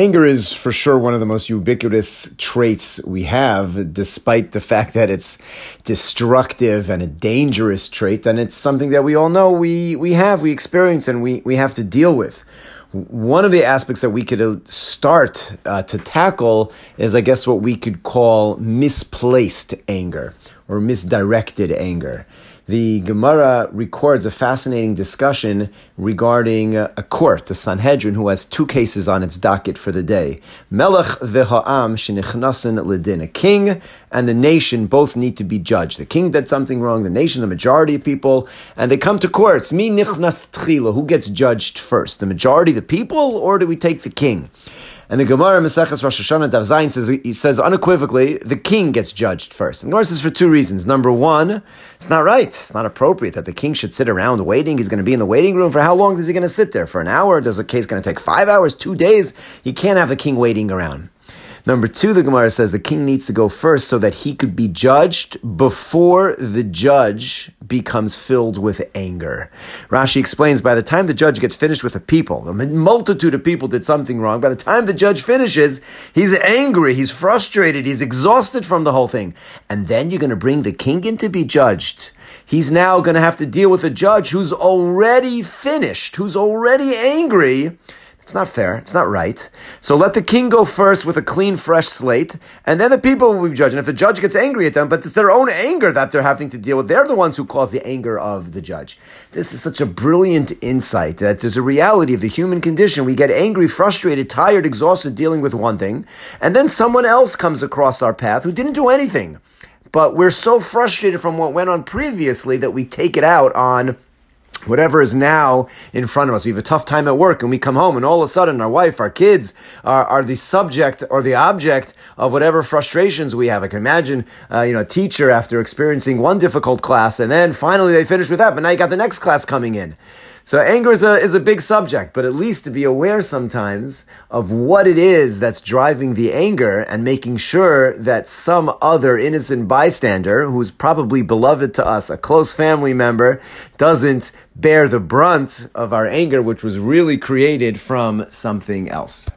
Anger is for sure one of the most ubiquitous traits we have, despite the fact that it's destructive and a dangerous trait, and it's something that we all know we, we have, we experience, and we, we have to deal with. One of the aspects that we could uh, start uh, to tackle is, I guess, what we could call misplaced anger or misdirected anger the Gemara records a fascinating discussion regarding a court, a Sanhedrin, who has two cases on its docket for the day. Melech v'ha'am shenichnasen ledin. A king and the nation both need to be judged. The king did something wrong, the nation, the majority of people, and they come to courts. Mi nichnas tchila. Who gets judged first? The majority, the people, or do we take the king? And the Gemara Maseches Rosh Hashanah Daf Zayin says, he says unequivocally, the king gets judged first. And the Gemara says for two reasons. Number one, it's not right. It's not appropriate that the king should sit around waiting. He's going to be in the waiting room for how long is he going to sit there? For an hour? Does the case going to take five hours, two days? You can't have the king waiting around. Number two, the Gemara says the king needs to go first so that he could be judged before the judge becomes filled with anger. Rashi explains by the time the judge gets finished with the people, a multitude of people did something wrong. By the time the judge finishes, he's angry, he's frustrated, he's exhausted from the whole thing. And then you're going to bring the king in to be judged. He's now going to have to deal with a judge who's already finished, who's already angry it's not fair. It's not right. So let the king go first with a clean, fresh slate, and then the people will be judged. And if the judge gets angry at them, but it's their own anger that they're having to deal with, they're the ones who cause the anger of the judge. This is such a brilliant insight that there's a reality of the human condition. We get angry, frustrated, tired, exhausted dealing with one thing, and then someone else comes across our path who didn't do anything. But we're so frustrated from what went on previously that we take it out on whatever is now in front of us. We have a tough time at work and we come home and all of a sudden our wife, our kids are, are the subject or the object of whatever frustrations we have. I can imagine, uh, you know, a teacher after experiencing one difficult class and then finally they finish with that, but now you got the next class coming in. So anger is a, is a big subject, but at least to be aware sometimes of what it is that's driving the anger and making sure that some other innocent bystander who's probably beloved to us, a close family member, doesn't bear the brunt of our anger, which was really created from something else.